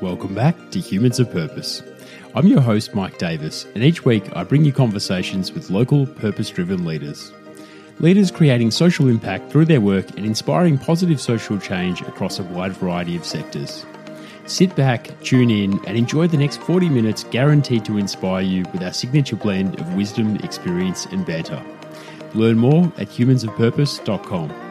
Welcome back to Humans of Purpose. I'm your host, Mike Davis, and each week I bring you conversations with local purpose driven leaders. Leaders creating social impact through their work and inspiring positive social change across a wide variety of sectors. Sit back, tune in, and enjoy the next 40 minutes guaranteed to inspire you with our signature blend of wisdom, experience, and banter. Learn more at humansofpurpose.com.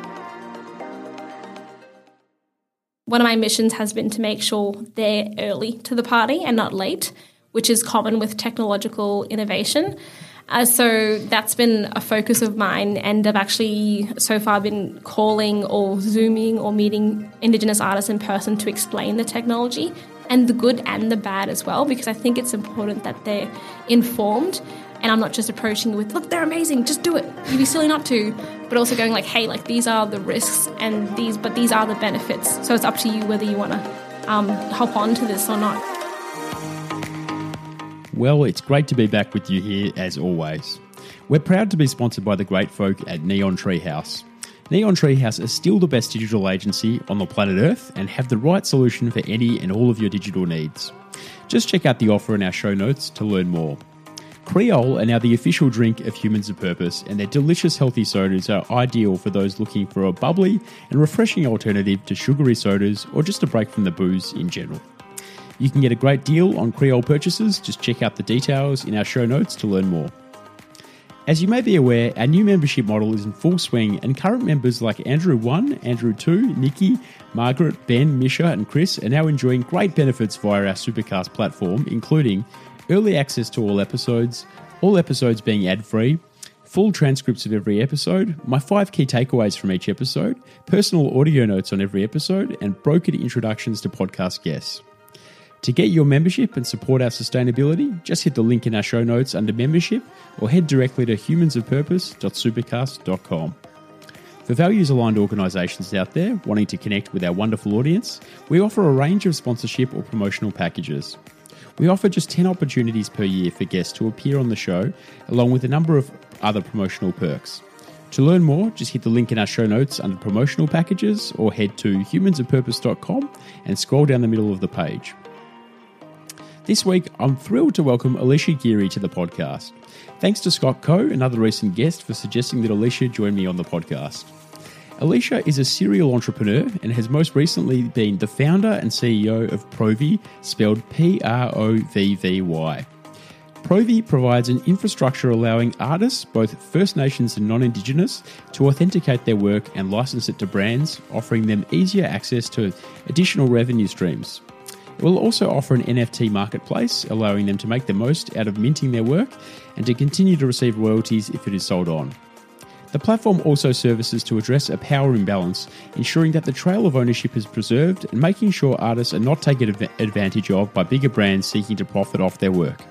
One of my missions has been to make sure they're early to the party and not late, which is common with technological innovation. Uh, so that's been a focus of mine, and I've actually so far been calling or Zooming or meeting Indigenous artists in person to explain the technology and the good and the bad as well, because I think it's important that they're informed. And I'm not just approaching you with, look, they're amazing, just do it. You'd be silly not to. But also going like, hey, like these are the risks and these, but these are the benefits. So it's up to you whether you want to um, hop on to this or not. Well, it's great to be back with you here as always. We're proud to be sponsored by the great folk at Neon Treehouse. Neon Treehouse is still the best digital agency on the planet Earth and have the right solution for any and all of your digital needs. Just check out the offer in our show notes to learn more. Kreol are now the official drink of Humans of Purpose, and their delicious healthy sodas are ideal for those looking for a bubbly and refreshing alternative to sugary sodas or just a break from the booze in general. You can get a great deal on Kreol purchases. Just check out the details in our show notes to learn more. As you may be aware, our new membership model is in full swing, and current members like Andrew 1, Andrew 2, Nikki, Margaret, Ben, Misha, and Chris are now enjoying great benefits via our Supercast platform, including early access to all episodes, all episodes being ad free, full transcripts of every episode, my five key takeaways from each episode, personal audio notes on every episode, and brokered introductions to podcast guests. To get your membership and support our sustainability, just hit the link in our show notes under membership or head directly to humansofpurpose.supercast.com. For values aligned organisations out there wanting to connect with our wonderful audience, we offer a range of sponsorship or promotional packages. We offer just 10 opportunities per year for guests to appear on the show, along with a number of other promotional perks. To learn more, just hit the link in our show notes under promotional packages or head to humansofpurpose.com and scroll down the middle of the page. This week, I'm thrilled to welcome Alisha Geary to the podcast. Thanks to Scott Coe, another recent guest, for suggesting that Alisha join me on the podcast. Alisha is a serial entrepreneur and has most recently been the founder and CEO of Provvy, spelled P R O V V Y. Provvy provides an infrastructure allowing artists, both First Nations and non Indigenous, to authenticate their work and license it to brands, offering them easier access to additional revenue streams. It will also offer an NFT marketplace, allowing them to make the most out of minting their work and to continue to receive royalties if it is sold on. The platform also services to address a power imbalance, ensuring that the trail of ownership is preserved and making sure artists are not taken advantage of by bigger brands seeking to profit off their work.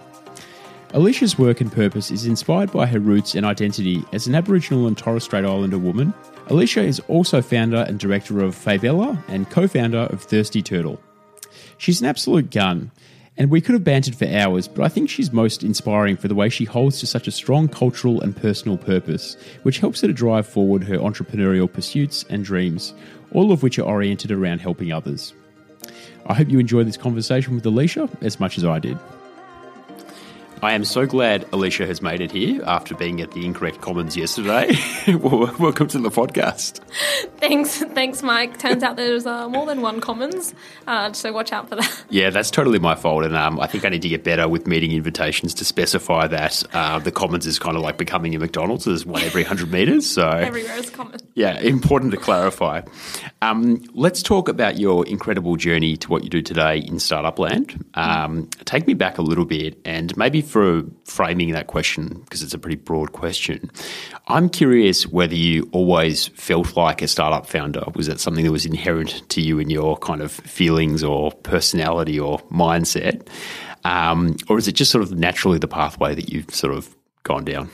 Alisha's work and purpose is inspired by her roots and identity as an Aboriginal and Torres Strait Islander woman. Alisha is also founder and director of Faebella and co founder of Thirsty Turtl. She's an absolute gun, and we could have bantered for hours, but I think she's most inspiring for the way she holds to such a strong cultural and personal purpose, which helps her to drive forward her entrepreneurial pursuits and dreams, all of which are oriented around helping others. I hope you enjoyed this conversation with Alisha as much as I did. I am so glad Alisha has made it here after being at the Incorrect Commons yesterday. Welcome to the podcast. Thanks, thanks, Mike. Turns out there's uh, more than one Commons, uh, so watch out for that. Yeah, that's totally my fault, and um, I think I need to get better with meeting invitations to specify that uh, the Commons is kind of like becoming a McDonald's. There's one every hundred meters, so everywhere is common. Yeah, important to clarify. Um, let's talk about your incredible journey to what you do today in startup land. Um, take me back a little bit, and maybe for framing that question, because it's a pretty broad question, I'm curious whether you always felt like a startup founder. Was that something that was inherent to you in your kind of feelings or personality or mindset? Um, or is it just sort of naturally the pathway that you've sort of gone down?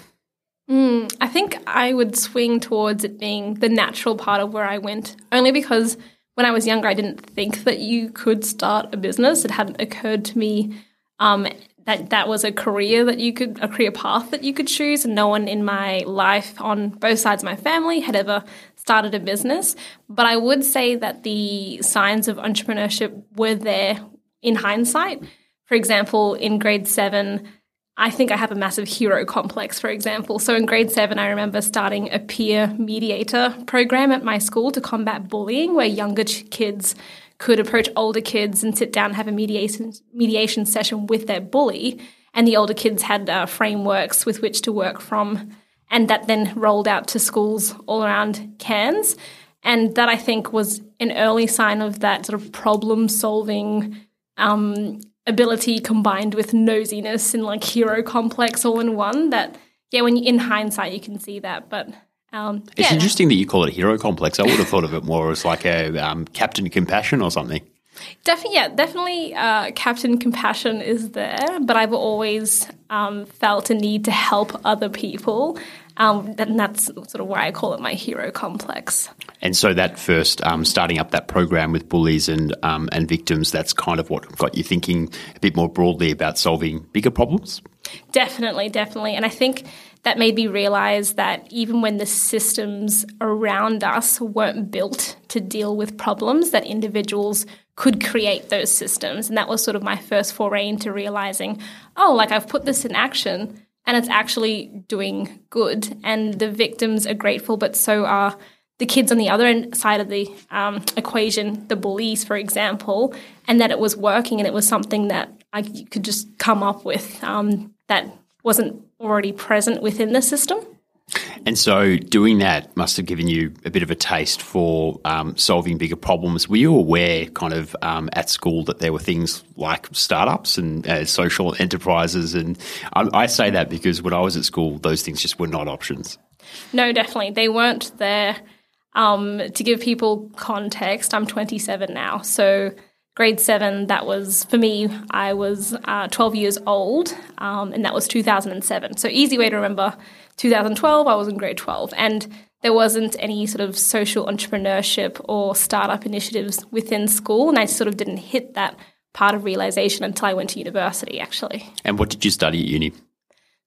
Mm, I think I would swing towards it being the natural part of where I went, only because when I was younger, I didn't think that you could start a business. It hadn't occurred to me um, that that was a career that you could a career path that you could choose and no one in my life on both sides of my family had ever started a business but i would say that the signs of entrepreneurship were there in hindsight. For example, in grade seven, I think I have a massive hero complex, for example. So in grade seven, I remember starting a peer mediator program at my school to combat bullying, where younger kids could approach older kids and sit down and have a mediation mediation session with their bully, and the older kids had uh, frameworks with which to work from, and that then rolled out to schools all around Cairns, and that I think was an early sign of that sort of problem solving. Um, ability combined with nosiness and like hero complex all in one that yeah when you in hindsight you can see that. But um, It's yeah. interesting that you call it a hero complex. I would have thought of it more as like a um, Captain Compassion or something. Definitely, yeah, definitely. Uh, Captain Compassion is there, but I've always um, felt a need to help other people, um, and that's sort of why I call it my hero complex. And so that first um, starting up that program with bullies and um, and victims, that's kind of what got you thinking a bit more broadly about solving bigger problems. Definitely, definitely, and I think that made me realize that even when the systems around us weren't built to deal with problems, that individuals could create those systems. And that was sort of my first foray into realizing, oh, like I've put this in action and it's actually doing good. And the victims are grateful, but so are the kids on the other end side of the um, equation, the bullies, for example, and that it was working and it was something that I could just come up with um, that wasn't already present within the system. And so doing that must have given you a bit of a taste for um, solving bigger problems. Were you aware, kind of, um, at school that there were things like startups and uh, social enterprises? And I, I say that because when I was at school, those things just were not options. No, definitely. They weren't there. Um, to give people context, I'm 27 now. So, grade seven, that was for me, I was uh, 12 years old, um, and that was 2007. So, easy way to remember 2012, I was in grade 12. And there wasn't any sort of social entrepreneurship or startup initiatives within school. And I sort of didn't hit that part of realization until I went to university, actually. And what did you study at uni?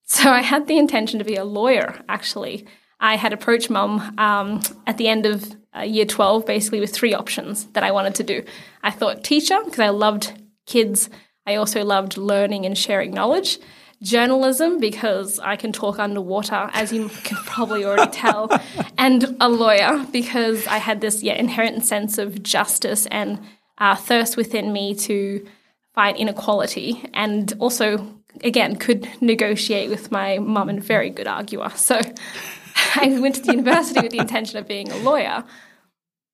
So I had the intention to be a lawyer, actually. I had approached mum um, at the end of uh, year 12, basically with three options that I wanted to do. I thought teacher, because I loved kids. I also loved learning and sharing knowledge. Journalism, because I can talk underwater, as you can probably already tell. and a lawyer, because I had this yeah, inherent sense of justice and uh, thirst within me to fight inequality and also again could negotiate with my mum and very good arguer so i went to the university with the intention of being a lawyer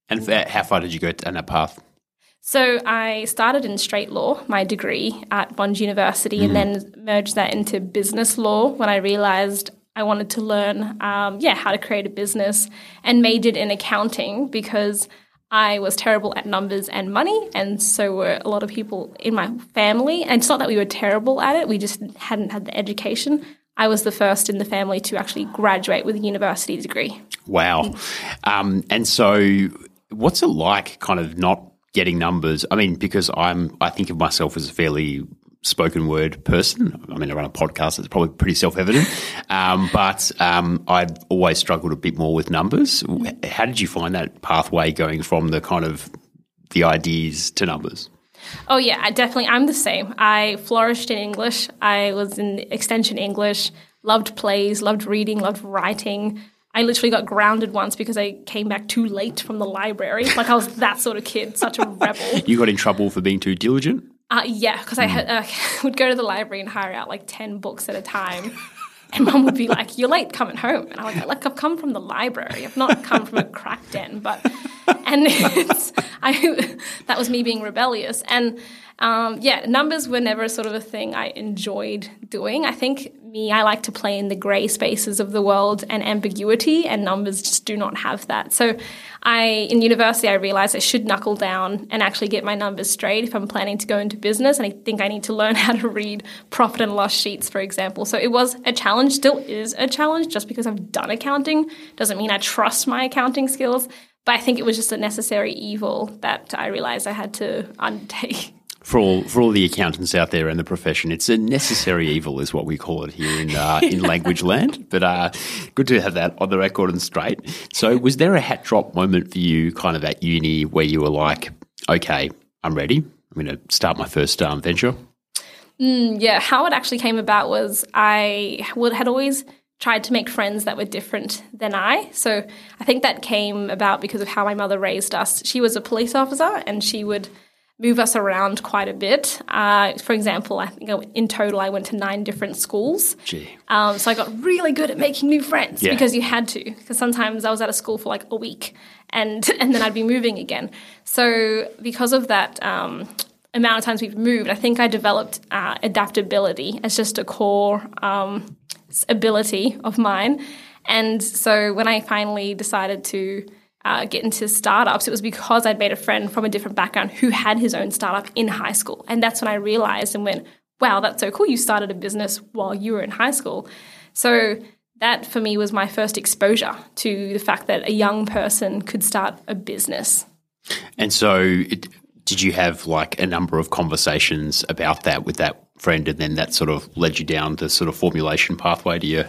And how far did you go down that path? so i started in straight law my degree at bond university and then merged that into business law when i realized i wanted to learn um, yeah how to create a business and majored in accounting because I was terrible at numbers and money, and so were a lot of people in my family. And it's not that we were terrible at it, we just hadn't had the education. I was the first in the family to actually graduate with a university degree. Wow. Um, and so, what's it like, kind of not getting numbers? I mean, because I'm, I think of myself as a fairly spoken word person. I mean, I run a podcast; it's probably pretty self evident. Um, but um, I've always struggled a bit more with numbers. How did you find that pathway going from the kind of the ideas to numbers? Oh, yeah, I definitely. I'm the same. I flourished in English. I was in extension English, loved plays, loved reading, loved writing. I literally got grounded once because I came back too late from the library. Like I was that sort of kid, such a rebel. You got in trouble for being too diligent. Uh, yeah, because I had, uh, would go to the library and hire out like 10 books at a time. And mum would be like, You're late coming home. And I was like, like I've come from the library. I've not come from a crack den. But, and I, that was me being rebellious. And um, yeah, numbers were never sort of a thing I enjoyed doing. I think me, I like to play in the grey spaces of the world and ambiguity, and numbers just do not have that. So, I in university, I realized I should knuckle down and actually get my numbers straight if I'm planning to go into business. And I think I need to learn how to read profit and loss sheets, for example. So it was a challenge, still is a challenge. Just because I've done accounting doesn't mean I trust my accounting skills. But I think it was just a necessary evil that I realized I had to undertake. For all for all the accountants out there in the profession, it's a necessary evil, is what we call it here in uh, in language land. But uh, good to have that on the record and straight. So, was there a hat drop moment for you, kind of at uni, where you were like, "Okay, I'm ready. I'm going to start my first um, venture? Mm, yeah, how it actually came about was I would, had always tried to make friends that were different than I. So I think that came about because of how my mother raised us. She was a police officer and she would move us around quite a bit. Uh, for example, I think in total I went to nine different schools. Gee. Um, so I got really good at making new friends Yeah. because you had to. Because sometimes I was at a school for like a week, and and then I'd be moving again. So because of that um, amount of times we've moved, I think I developed uh, adaptability as just a core um, ability of mine. And so when I finally decided to uh, get into startups, it was because I'd made a friend from a different background who had his own startup in high school. And that's when I realized and went, wow, that's so cool. You started a business while you were in high school. So that for me was my first exposure to the fact that a young person could start a business. And so, it, did you have like a number of conversations about that with that friend, and then that sort of led you down the sort of formulation pathway to your?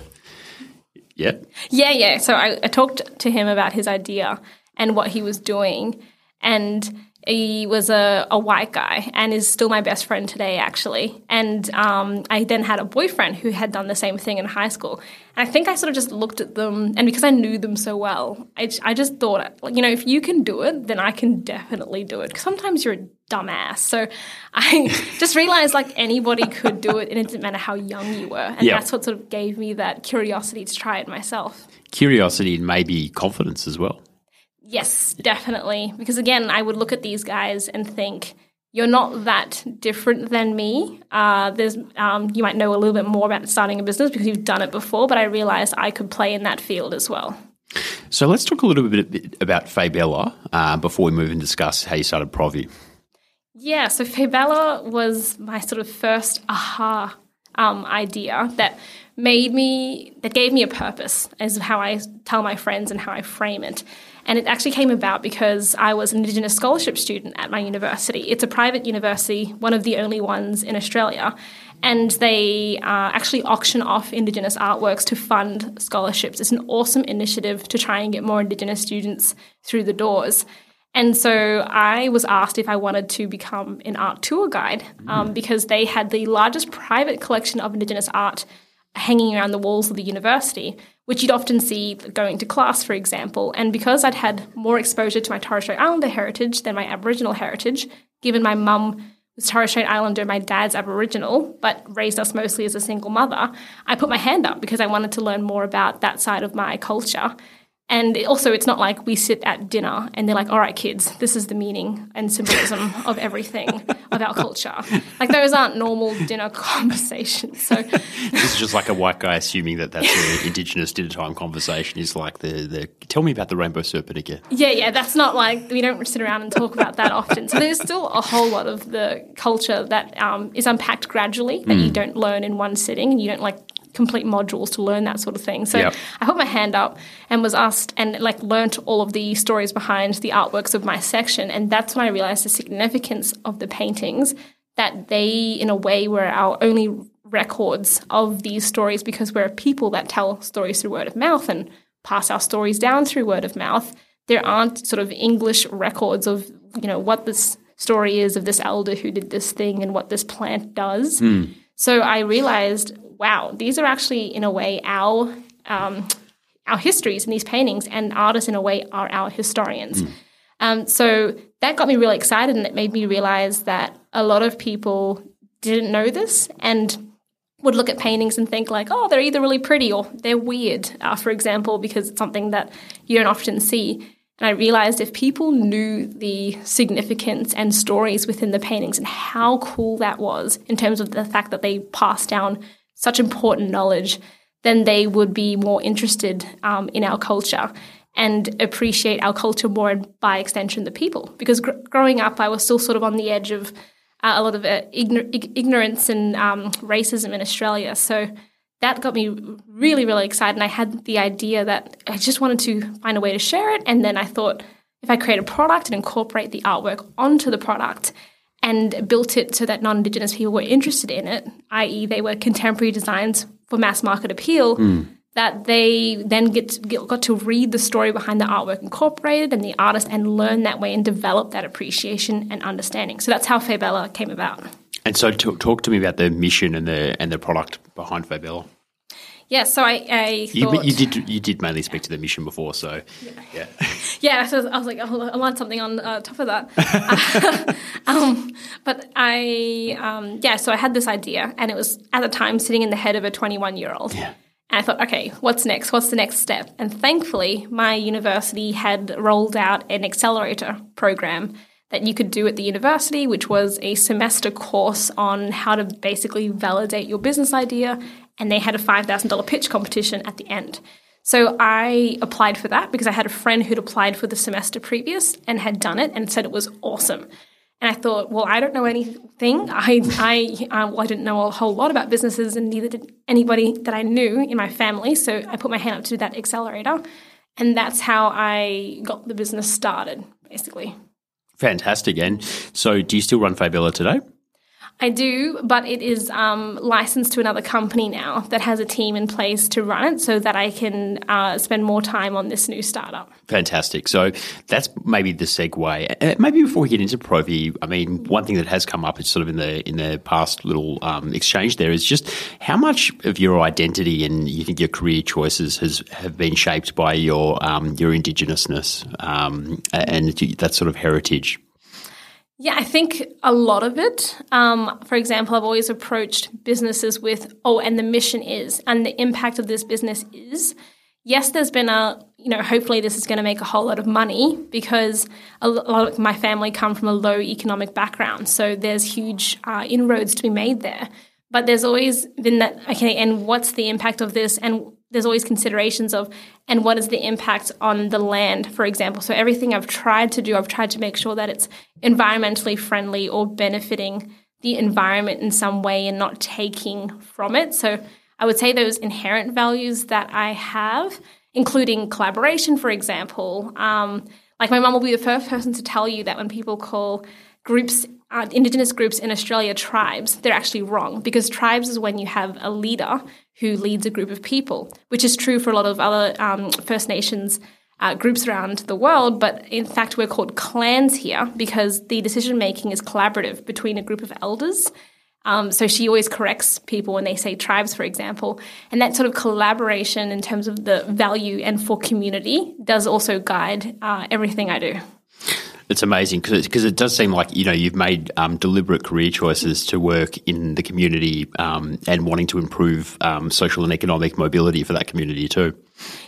Yeah. Yeah, yeah. So I, I talked to him about his idea and what he was doing. And he was a, a white guy and is still my best friend today, actually. And um, I then had a boyfriend who had done the same thing in high school. And I think I sort of just looked at them, and because I knew them so well, I, I just thought, you know, if you can do it, then I can definitely do it. Because sometimes you're a dumbass. So I just realized like anybody could do it, and it didn't matter how young you were. And Yeah. that's what sort of gave me that curiosity to try it myself. Curiosity and maybe confidence as well. Yes, definitely. Because again, I would look at these guys and think, you're not that different than me. Uh, there's, um, you might know a little bit more about starting a business because you've done it before, but I realized I could play in that field as well. So let's talk a little bit about Faebella uh, before we move and discuss how you started Provvy. Yeah, so Faebella was my sort of first aha um, idea that made me, that gave me a purpose as how I tell my friends and how I frame it. And it actually came about because I was an Indigenous scholarship student at my university. It's a private university, one of the only ones in Australia. And they uh, actually auction off Indigenous artworks to fund scholarships. It's an awesome initiative to try and get more Indigenous students through the doors. And so I was asked if I wanted to become an art tour guide um, because they had the largest private collection of Indigenous art hanging around the walls of the university, which you'd often see going to class, for example. And because I'd had more exposure to my Torres Strait Islander heritage than my Aboriginal heritage, given my mum was Torres Strait Islander, my dad's Aboriginal, but raised us mostly as a single mother, I put my hand up because I wanted to learn more about that side of my culture. And also, it's not like we sit at dinner and they're like, all right, kids, this is the meaning and symbolism of everything of our culture. Like, those aren't normal dinner conversations. So, This is just like a white guy assuming that that's an Indigenous dinner time conversation. Is like the, the tell me about the rainbow serpent again. yeah, yeah, that's not like we don't sit around and talk about that often. So, there's still a whole lot of the culture that um, is unpacked gradually that you don't learn in one sitting and you don't like complete modules to learn that sort of thing. So Yep. I put my hand up and was asked and like learnt all of the stories behind the artworks of my section. And that's when I realized the significance of the paintings that they, in a way, were our only records of these stories because we're a people that tell stories through word of mouth and pass our stories down through word of mouth. There aren't sort of English records of, you know, what this story is of this elder who did this thing and what this plant does. Hmm. So I realized, wow, these are actually in a way our um, our histories in these paintings, and artists in a way are our historians. Um, so that got me really excited, and it made me realize that a lot of people didn't know this and would look at paintings and think like, oh, they're either really pretty or they're weird, uh, for example, because it's something that you don't often see. And I realized if people knew the significance and stories within the paintings and how cool that was in terms of the fact that they passed down such important knowledge, then they would be more interested um, in our culture and appreciate our culture more and by extension the people. Because gr- growing up, I was still sort of on the edge of uh, a lot of uh, ignor- ig- ignorance and um, racism in Australia. So that got me really, really excited. And I had the idea that I just wanted to find a way to share it. And then I thought if I create a product and incorporate the artwork onto the product and built it so that non Indigenous people were interested in it, i.e., they were contemporary designs for mass market appeal, hmm. that they then get, get, got to read the story behind the artwork incorporated and the artist and learn that way and develop that appreciation and understanding. So that's how Faebella came about. And so, talk, talk to me about the mission and the and the product behind Faebella. Yeah, so I, I thought, you, you, did you did mainly speak to the mission before, so yeah, yeah. yeah so I was like, oh, I want something on uh, top of that. um, but I, um, yeah, so I had this idea, and it was at the time sitting in the head of a 21 year old. Yeah. And I thought, okay, what's next? What's the next step? And thankfully, my university had rolled out an accelerator program that you could do at the university, which was a semester course on how to basically validate your business idea. And they had a $5,000 pitch competition at the end. So I applied for that because I had a friend who'd applied for the semester previous and had done it and said it was awesome. And I thought, well, I don't know anything. I, I, uh, well, I didn't know a whole lot about businesses, and neither did anybody that I knew in my family. So I put my hand up to that accelerator, and that's how I got the business started, basically. Fantastic. And so, do you still run Faebella today? I do, but it is um, licensed to another company now that has a team in place to run it so that I can uh, spend more time on this new startup. Fantastic. So that's maybe the segue. Uh, maybe before we get into Provvy, I mean, one thing that has come up, it's sort of in the in the past little um, exchange there, is just how much of your identity and you think your career choices has have been shaped by your um, your indigenousness um, and that sort of heritage. Yeah, I think a lot of it. Um, for example, I've always approached businesses with, oh, and the mission is, and the impact of this business is. Yes, there's been a, you know, hopefully this is going to make a whole lot of money because a lot of my family come from a low economic background. So there's huge uh, inroads to be made there. But there's always been that, okay, and what's the impact of this? And there's always considerations of and what is the impact on the land for example. So everything i've tried to do i've tried to make sure that it's environmentally friendly or benefiting the environment in some way and not taking from it. So i would say those inherent values that i have including collaboration for example um, like my mom will be the first person to tell you that when people call groups uh, indigenous groups in australia tribes they're actually wrong because tribes is when you have a leader who leads a group of people, which is true for a lot of other um, First Nations uh, groups around the world. But in fact, we're called clans here because the decision making is collaborative between a group of elders. Um, so she always corrects people when they say tribes, for example. And that sort of collaboration in terms of the value and for community does also guide uh, everything I do. It's amazing because it does seem like you know you've made um, deliberate career choices to work in the community um, and wanting to improve um, social and economic mobility for that community too.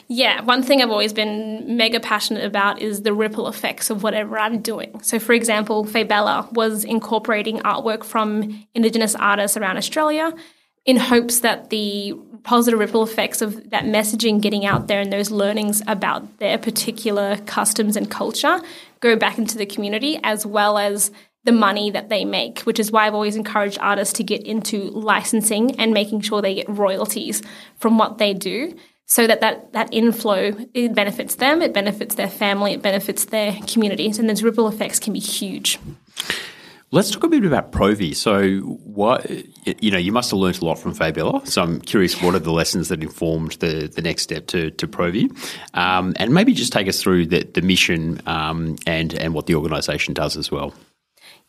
Yeah, one thing I've always been mega passionate about is the ripple effects of whatever I'm doing. So, for example, Faebella was incorporating artwork from Indigenous artists around Australia in hopes that the positive ripple effects of that messaging getting out there and those learnings about their particular customs and culture go back into the community as well as the money that they make, which is why I've always encouraged artists to get into licensing and making sure they get royalties from what they do so that that, that inflow it benefits them, it benefits their family, it benefits their communities, and those ripple effects can be huge. Let's talk a bit about Provvy. So, what you know, you must have learned a lot from Faebella. So, I'm curious, what are the lessons that informed the the next step to to Provvy, um, and maybe just take us through the the mission um, and and what the organisation does as well.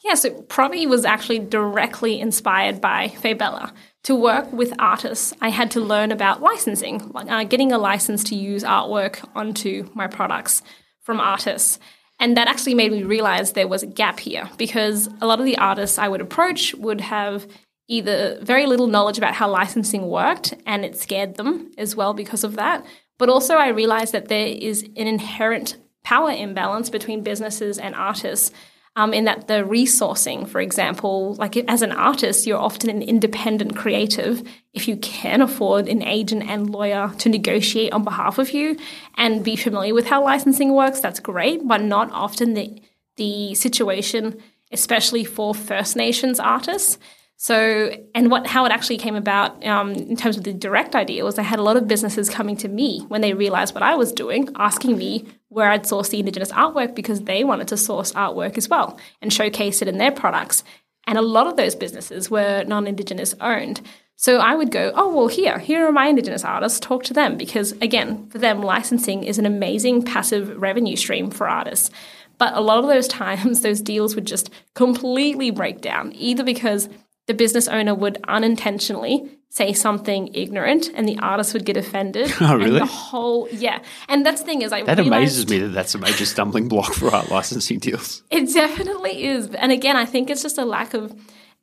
Yeah, so Provvy was actually directly inspired by Faebella. To work with artists, I had to learn about licensing, uh, getting a license to use artwork onto my products from artists. And that actually made me realize there was a gap here because a lot of the artists I would approach would have either very little knowledge about how licensing worked and it scared them as well because of that. But also, I realized that there is an inherent power imbalance between businesses and artists um, in that the resourcing, for example, like as an artist, you're often an independent creative. If you can afford an agent and lawyer to negotiate on behalf of you and be familiar with how licensing works, that's great, but not often the, the situation, especially for First Nations artists. So, and what how it actually came about um, in terms of the direct idea was I had a lot of businesses coming to me when they realized what I was doing, asking me where I'd source the Indigenous artwork because they wanted to source artwork as well and showcase it in their products. And a lot of those businesses were non Indigenous owned. So I would go, oh, well, here, here are my Indigenous artists, talk to them. Because again, for them, licensing is an amazing passive revenue stream for artists. But a lot of those times, those deals would just completely break down, either because the business owner would unintentionally say something ignorant and the artist would get offended. Oh, really? And the whole, yeah. And that's the thing is, I That amazes me that that's a major stumbling block for art licensing deals. It definitely is. And again, I think it's just a lack of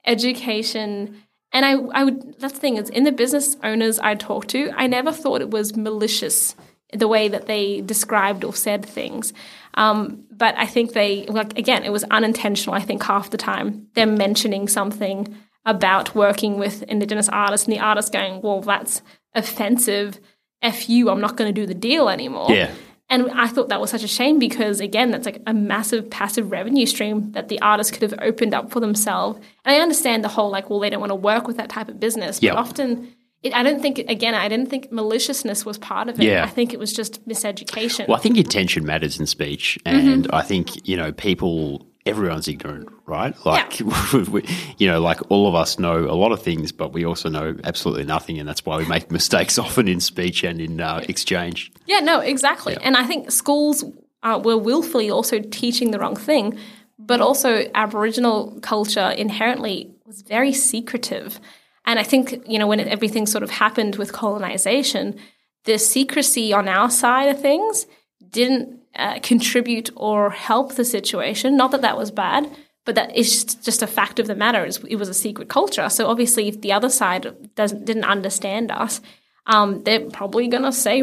education. And I, I would, that's the thing is, in the business owners I talked to, I never thought it was malicious the way that they described or said things. Um, but I think they, like, again, it was unintentional, I think, half the time. Them mentioning something about working with Indigenous artists and the artist going, well, that's offensive. F you, I'm not going to do the deal anymore. Yeah. And I thought that was such a shame because, again, that's like a massive passive revenue stream that the artist could have opened up for themselves. And I understand the whole, like, well, they don't want to work with that type of business. But Yep. often, it, I don't think, again, I didn't think maliciousness was part of it. Yeah. I think it was just miseducation. Well, I think intention matters in speech, Mm-hmm. and I think you know people. Everyone's ignorant, right? Like, we, you know, like all of us know a lot of things, but we also know absolutely nothing, and that's why we make mistakes often in speech and in uh, exchange. Yeah, no, exactly. And I think schools uh, were willfully also teaching the wrong thing, but also Aboriginal culture inherently was very secretive. And I think, you know, when everything sort of happened with colonization, the secrecy on our side of things didn't uh, contribute or help the situation. Not that that was bad, but that is just a fact of the matter. It was a secret culture. So obviously, if the other side doesn't didn't understand us, um, they're probably going to say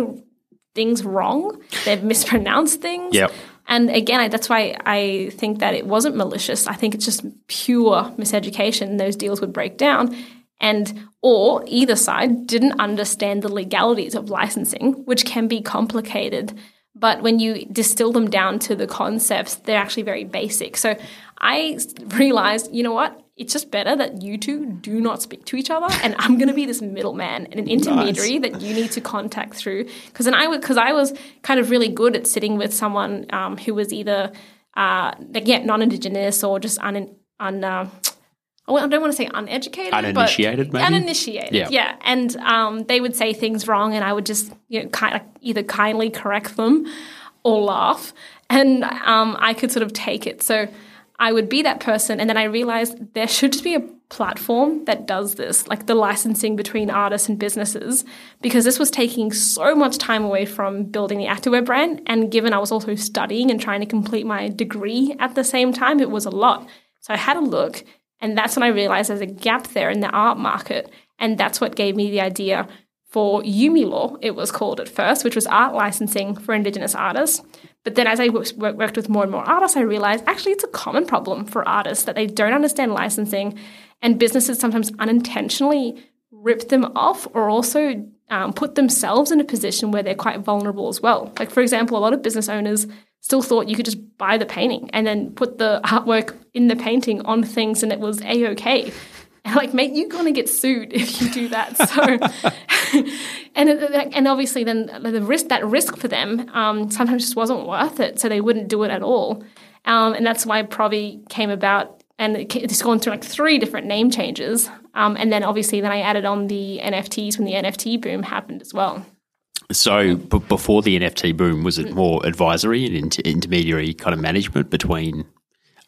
things wrong. They've mispronounced things. Yep. And again, I, that's why I think that it wasn't malicious. I think it's just pure miseducation. Those deals would break down, and or either side didn't understand the legalities of licensing, which can be complicated. But when you distill them down to the concepts, they're actually very basic. So I realized, you know what? It's just better that you two do not speak to each other, and I'm going to be this middleman and an intermediary that you need to contact through. Because then I was, because I was kind of really good at sitting with someone um, who was either, uh, like, yeah, non-indigenous or just un, un uh, well, I don't want to say uneducated, Uninitiated, but maybe? uninitiated. Yeah. Yeah, and um, they would say things wrong, and I would just you know kind of either kindly correct them or laugh, and um, I could sort of take it. So I would be that person, and then I realized there should just be a platform that does this, like the licensing between artists and businesses, because this was taking so much time away from building the Activewear brand, and given I was also studying and trying to complete my degree at the same time, it was a lot. So I had a look, and that's when I realized there's a gap there in the art market. And that's what gave me the idea for Yumi Law, it was called at first, which was art licensing for Indigenous artists. But then as I wo- wo- worked with more and more artists, I realized actually it's a common problem for artists that they don't understand licensing and businesses sometimes unintentionally rip them off or also um, put themselves in a position where they're quite vulnerable as well. Like, for example, a lot of business owners still thought you could just buy the painting and then put the artwork in the painting on things and it was a okay. And like, mate, you're gonna get sued if you do that. So, and and obviously, then the risk that risk for them um, sometimes just wasn't worth it, so they wouldn't do it at all. Um, and that's why Provvy came about, and it's gone through like three different name changes. Um, and then obviously, then I added on the NFTs when the NFT boom happened as well. So, b- before the NFT boom, was it more advisory and inter- intermediary kind of management between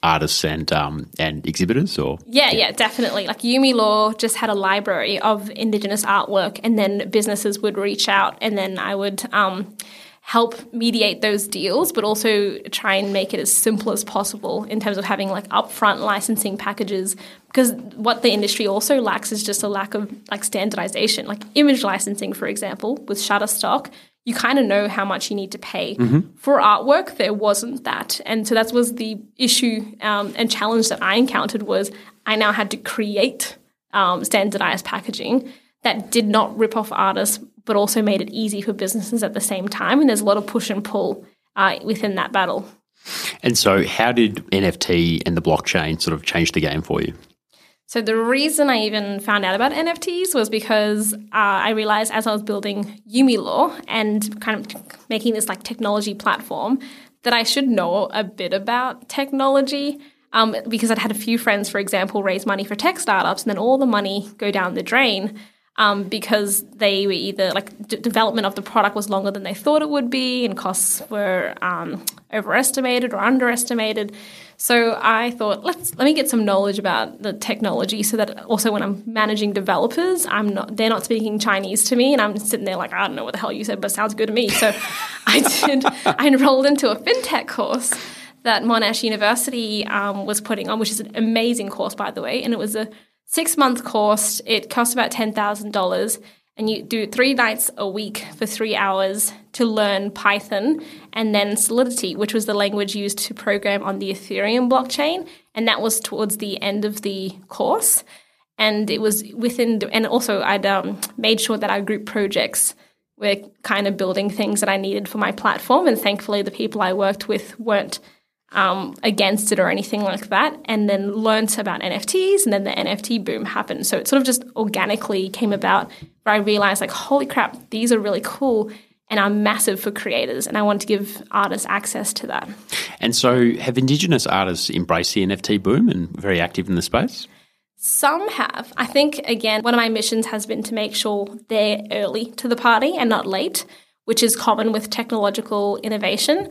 artists and um, and exhibitors, or Yeah, yeah, definitely. Like Yumi Law just had a library of Indigenous artwork, and then businesses would reach out, and then I would um, help mediate those deals, but also try and make it as simple as possible in terms of having like upfront licensing packages. Because what the industry also lacks is just a lack of like standardization. Like image licensing, for example, with Shutterstock, you kind of know how much you need to pay. For artwork, there wasn't that, and so that was the issue um, and challenge that I encountered was I now had to create um, standardized packaging that did not rip off artists, but also made it easy for businesses at the same time. And there's a lot of push and pull uh, within that battle. and so how did NFT and the blockchain sort of change the game for you? So the reason I even found out about NFTs was because uh, I realized as I was building Yumi Law and kind of making this like technology platform that I should know a bit about technology. Um, because I'd had a few friends, for example, raise money for tech startups, and then all the money go down the drain um, because they were either like d- development of the product was longer than they thought it would be, and costs were um, overestimated or underestimated. So I thought, let's let me get some knowledge about the technology, so that also when I'm managing developers, I'm not they're not speaking Chinese to me, and I'm sitting there like I don't know what the hell you said, but it sounds good to me. So I did. I enrolled into a fintech course that Monash University um, was putting on, which is an amazing course, by the way, and it was a six month course. It costs about ten thousand dollars and you do three nights a week for three hours to learn Python and then Solidity, which was the language used to program on the Ethereum blockchain. And that was towards the end of the course. And it was within, the, and also I'd um, made sure that our group projects were kind of building things that I needed for my platform. And thankfully, the people I worked with weren't um, against it or anything like that, and then learnt about NFTs, and then the NFT boom happened. So it sort of just organically came about where I realized, like, holy crap, these are really cool and are massive for creators, and I want to give artists access to that. And so, have Indigenous artists embraced the NFT boom and very active in the space? Some have. I think, again, one of my missions has been to make sure they're early to the party and not late, which is common with technological innovation.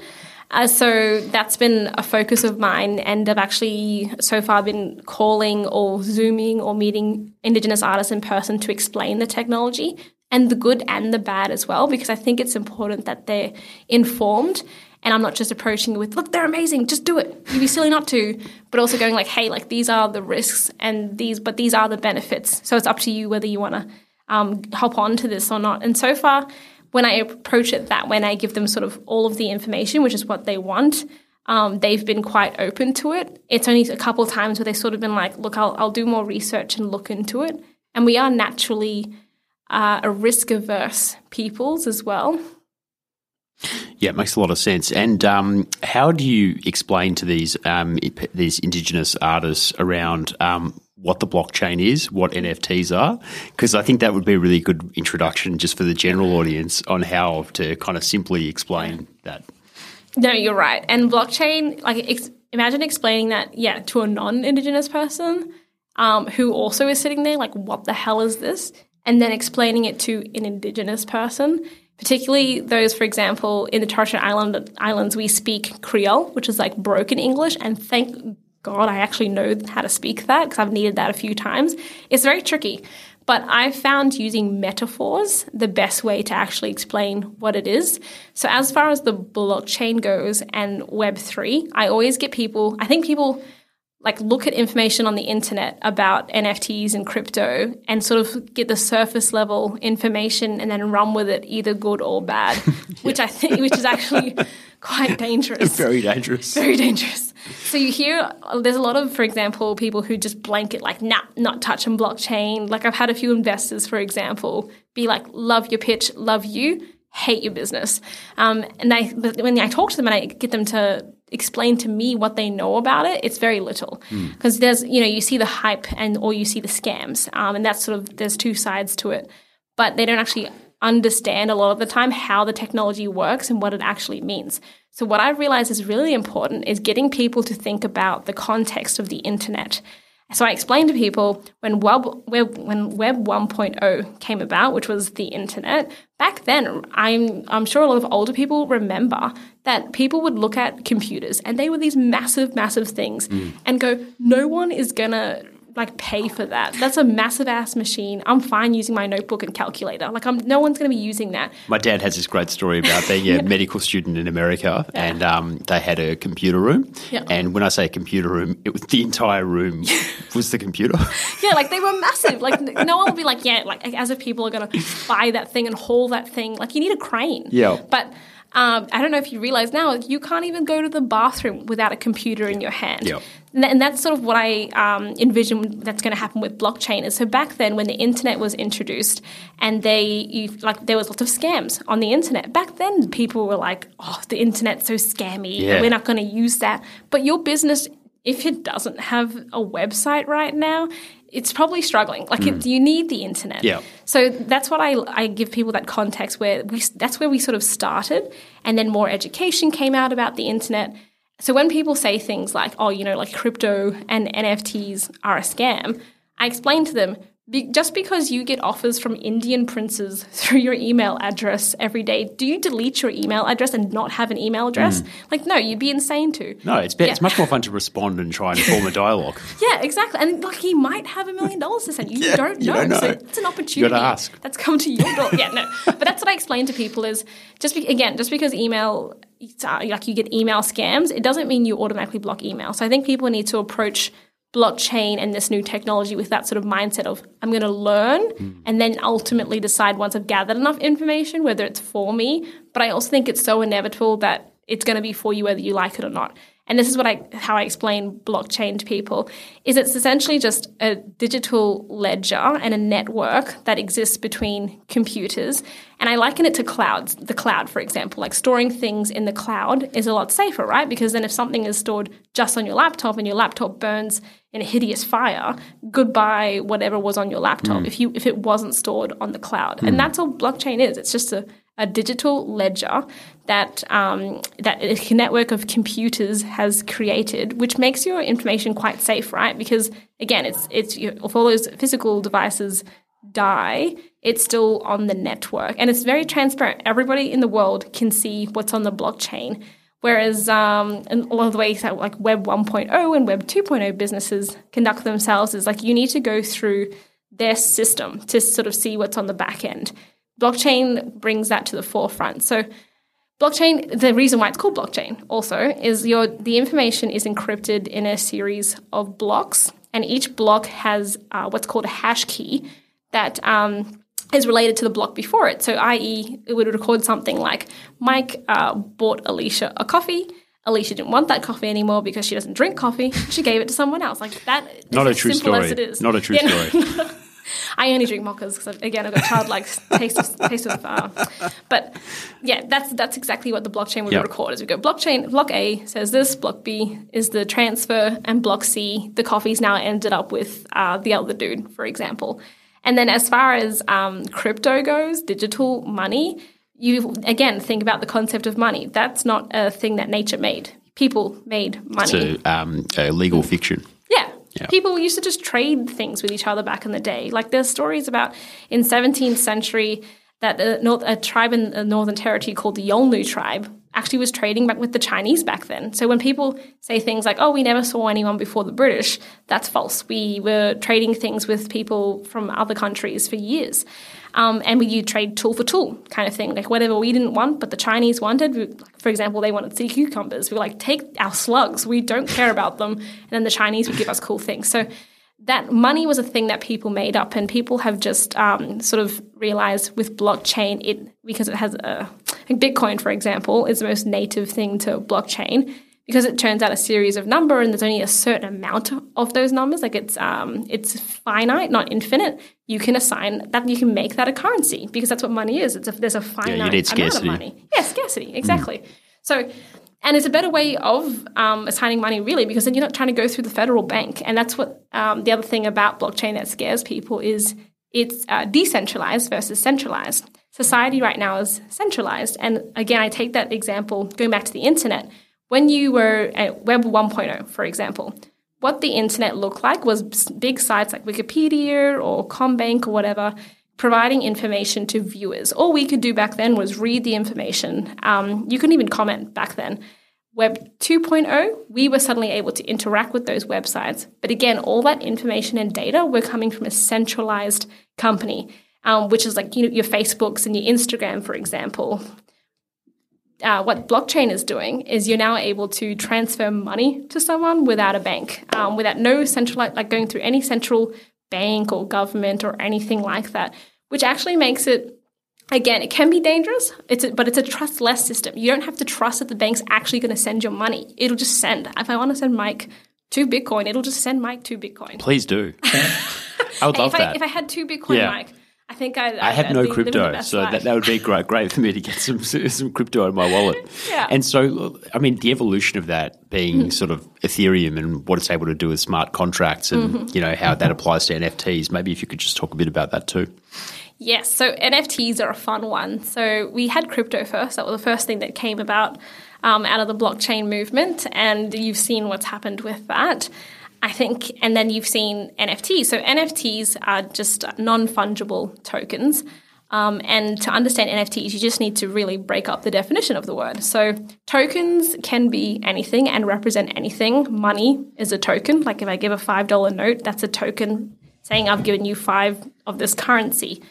Uh, so that's been a focus of mine, and I've actually so far been calling or Zooming or meeting Indigenous artists in person to explain the technology and the good and the bad as well, because I think it's important that they're informed. And I'm not just approaching it with, look, they're amazing, just do it. You'd be silly not to. But also going like, hey, like these are the risks and these, but these are the benefits. So it's up to you whether you want to um, hop on to this or not. And so far, when I approach it that way I give them sort of all of the information, which is what they want, um, they've been quite open to it. It's only a couple of times where they've sort of been like, look, I'll, I'll do more research and look into it. And we are naturally uh, a risk averse peoples as well. Yeah, it makes a lot of sense. And um, how do you explain to these um, these Indigenous artists around um, what the blockchain is, what NFTs are, because I think that would be a really good introduction just for the general audience on how to kind of simply explain that. No, you're right. And blockchain, like, ex- imagine explaining that, yeah, to a non-indigenous person um, who also is sitting there, like, what the hell is this? And then explaining it to an indigenous person, particularly those, for example, in the Torres Strait Island, Islands, we speak Creole, which is like broken English, and thank God, I actually know how to speak that because I've needed that a few times. It's very tricky, but I've found using metaphors the best way to actually explain what it is. So, as far as the blockchain goes and Web3, I always get people, I think people like look at information on the internet about NFTs and crypto and sort of get the surface level information and then run with it either good or bad, which I think which is actually quite dangerous. Very dangerous. Very dangerous. So you hear there's a lot of, for example, people who just blanket like, nah, not touching blockchain. Like I've had a few investors, for example, be like, love your pitch, love you, hate your business. Um, and they, when I talk to them and I get them to explain to me what they know about it, it's very little. Because mm. there's, you know, you see the hype and or you see the scams, um, and that's sort of there's two sides to it, but they don't actually understand a lot of the time how the technology works and what it actually means. So what I've realized is really important is getting people to think about the context of the internet. So I explained to people when Web, Web, when Web 1.0 came about, which was the internet, back then, I'm, I'm sure a lot of older people remember that people would look at computers and they were these massive, massive things mm. and go, no one is going to like pay for that. That's a massive ass machine. I'm fine using my notebook and calculator. Like I'm no one's going to be using that. My dad has this great story about being a medical student in America, yeah. and um, they had a computer room. Yeah. And when I say computer room, it was the entire room was the computer. yeah, like they were massive. Like no one would be like, yeah, like as if people are going to buy that thing and haul that thing. Like you need a crane. Yeah, but. Um, I don't know if you realize now, you can't even go to the bathroom without a computer in your hand. Yep. And that's sort of what I um, envision that's going to happen with blockchain. Is so back then when the internet was introduced, and they you, like there was lots of scams on the internet. Back then, people were like, "Oh, the internet's so scammy. Yeah. We're not going to use that." But your business, if it doesn't have a website right now, it's probably struggling. Like mm. it, you need the internet. Yeah. So that's what I, I give people that context where we that's where we sort of started, and then more education came out about the internet So when people say things like, oh, you know, like crypto and NFTs are a scam, I explain to them be- just because you get offers from Indian princes through your email address every day, do you delete your email address and not have an email address? Like, no, you'd be insane to. No, it's be- Yeah. it's much more fun to respond and try and form a dialogue. Yeah, exactly. And like he might have a million dollars to send. You Yeah, don't you know. don't know. So it's an opportunity. ask. That's come to your door. yeah, no. But that's what I explain to people is just be, again, just because email uh, like you get email scams, it doesn't mean you automatically block email. So I think people need to approach blockchain and this new technology with that sort of mindset of I'm going to learn hmm. and then ultimately decide once I've gathered enough information whether it's for me. But I also think it's so inevitable that it's going to be for you whether you like it or not. And this is what I how I explain blockchain to people is it's essentially just a digital ledger and a network that exists between computers. And I liken it to clouds, the cloud, for example. Like storing things in the cloud is a lot safer, right? Because then if something is stored just on your laptop and your laptop burns in a hideous fire, goodbye whatever was on your laptop hmm. if you if it wasn't stored on the cloud. And hmm. that's all blockchain is. It's just a a digital ledger that um, that a network of computers has created, which makes your information quite safe, right? Because again, it's it's if all those physical devices die, it's still on the network, and it's very transparent. Everybody in the world can see what's on the blockchain. Whereas um, a lot of the ways that like Web 1.0 and Web 2.0 businesses conduct themselves is like you need to go through their system to sort of see what's on the back end blockchain brings that to the forefront. So blockchain the reason why it's called blockchain also is your the information is encrypted in a series of blocks and each block has uh, what's called a hash key that um, is related to the block before it so i.e it would record something like mike uh, bought alisha a coffee Alisha didn't want that coffee anymore because she doesn't drink coffee. She gave it to someone else. Like that. Not a true story. It is. Not a true Yeah, story. I only drink mochas because again I've got childlike taste of taste of. Uh, but yeah, that's that's exactly what the blockchain would Yep. record. as we go blockchain block A says this, block B is the transfer, and block C the coffee's now ended up with uh, the other dude, for example. And then as far as um, crypto goes, digital money, you again think about the concept of money. That's not a thing that nature made. People made money. It's a, um, a legal fiction. Yeah. People used to just trade things with each other back in the day. Like there's stories about in 17th century that a, a tribe in the Northern Territory called the Yolngu tribe actually was trading back with the Chinese back then. So when people say things like, "Oh, we never saw anyone before the British," that's false. We were trading things with people from other countries for years. Um, and we you trade tool for tool kind of thing, like whatever we didn't want, but the Chinese wanted. We, for example, they wanted sea cucumbers. We were like, take our slugs. We don't care about them. And then the Chinese would give us cool things. So that money was a thing that people made up, and people have just um, sort of realized with blockchain, it because it has a like Bitcoin, for example, is the most native thing to blockchain. Because it turns out a series of number and there's only a certain amount of those numbers like it's um, it's finite not infinite. You can assign that you can make that a currency because that's what money is. It's a, there's a finite need amount of money. Yeah scarcity exactly. So and it's a better way of um, assigning money really because then you're not trying to go through the federal bank. And that's what um, the other thing about blockchain that scares people is it's uh, decentralized versus centralized. Society right now is centralized. And again i take that example going back to the internet. When you were at Web 1.0, for example, what the internet looked like was big sites like Wikipedia or CommBank or whatever, providing information to viewers. All we could do back then was read the information. Um, you couldn't even comment back then. Web 2.0, we were suddenly able to interact with those websites. But again, all that information and data were coming from a centralized company, um, which is like you know, your Facebooks and your Instagram, for example uh, what blockchain is doing is you're now able to transfer money to someone without a bank, um, without no central, like going through any central bank or government or anything like that, which actually makes it. Again, it can be dangerous, it's a, but it's a trustless system. You don't have to trust that the bank's actually going to send your money. It'll just send. If I want to send Mike two Bitcoin, it'll just send Mike two Bitcoin. Please do. I would love if, I, that. if I had two Bitcoin, Yeah. Mike, I think I'd, I have I'd no be living the crypto, so that, that would be great, great for me to get some some crypto in my wallet. Yeah. And so, I mean, the evolution of that being Hmm. sort of Ethereum and what it's able to do with smart contracts, and Mm-hmm. you know how that applies to NFTs. Maybe if you could just talk a bit about that too. Yes, so NFTs are a fun one. So we had crypto first. That was the first thing that came about um, out of the blockchain movement, and you've seen what's happened with that. I think, and then you've seen NFTs. So NFTs are just non fungible tokens. Um, and to understand NFTs, you just need to really break up the definition of the word. So, tokens can be anything and represent anything. Money is a token. Like if I give a $5 note, that's a token saying I've given you five of this currency.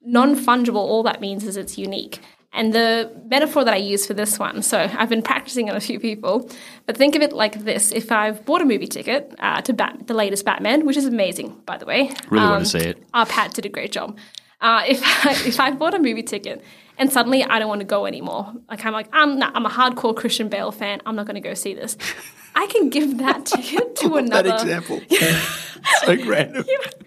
Non fungible, all that means is it's unique. And the metaphor that I use for this one, so I've been practicing on a few people, but think of it like this: if I've bought a movie ticket uh, to Bat- the latest Batman, which is amazing, by the way, really um, want to see it. R-Pat did a great job. Uh, if I, if I bought a movie ticket and suddenly I don't want to go anymore, like I'm like I'm not, I'm a hardcore Christian Bale fan, I'm not going to go see this. I can give that ticket to another. that example. so random.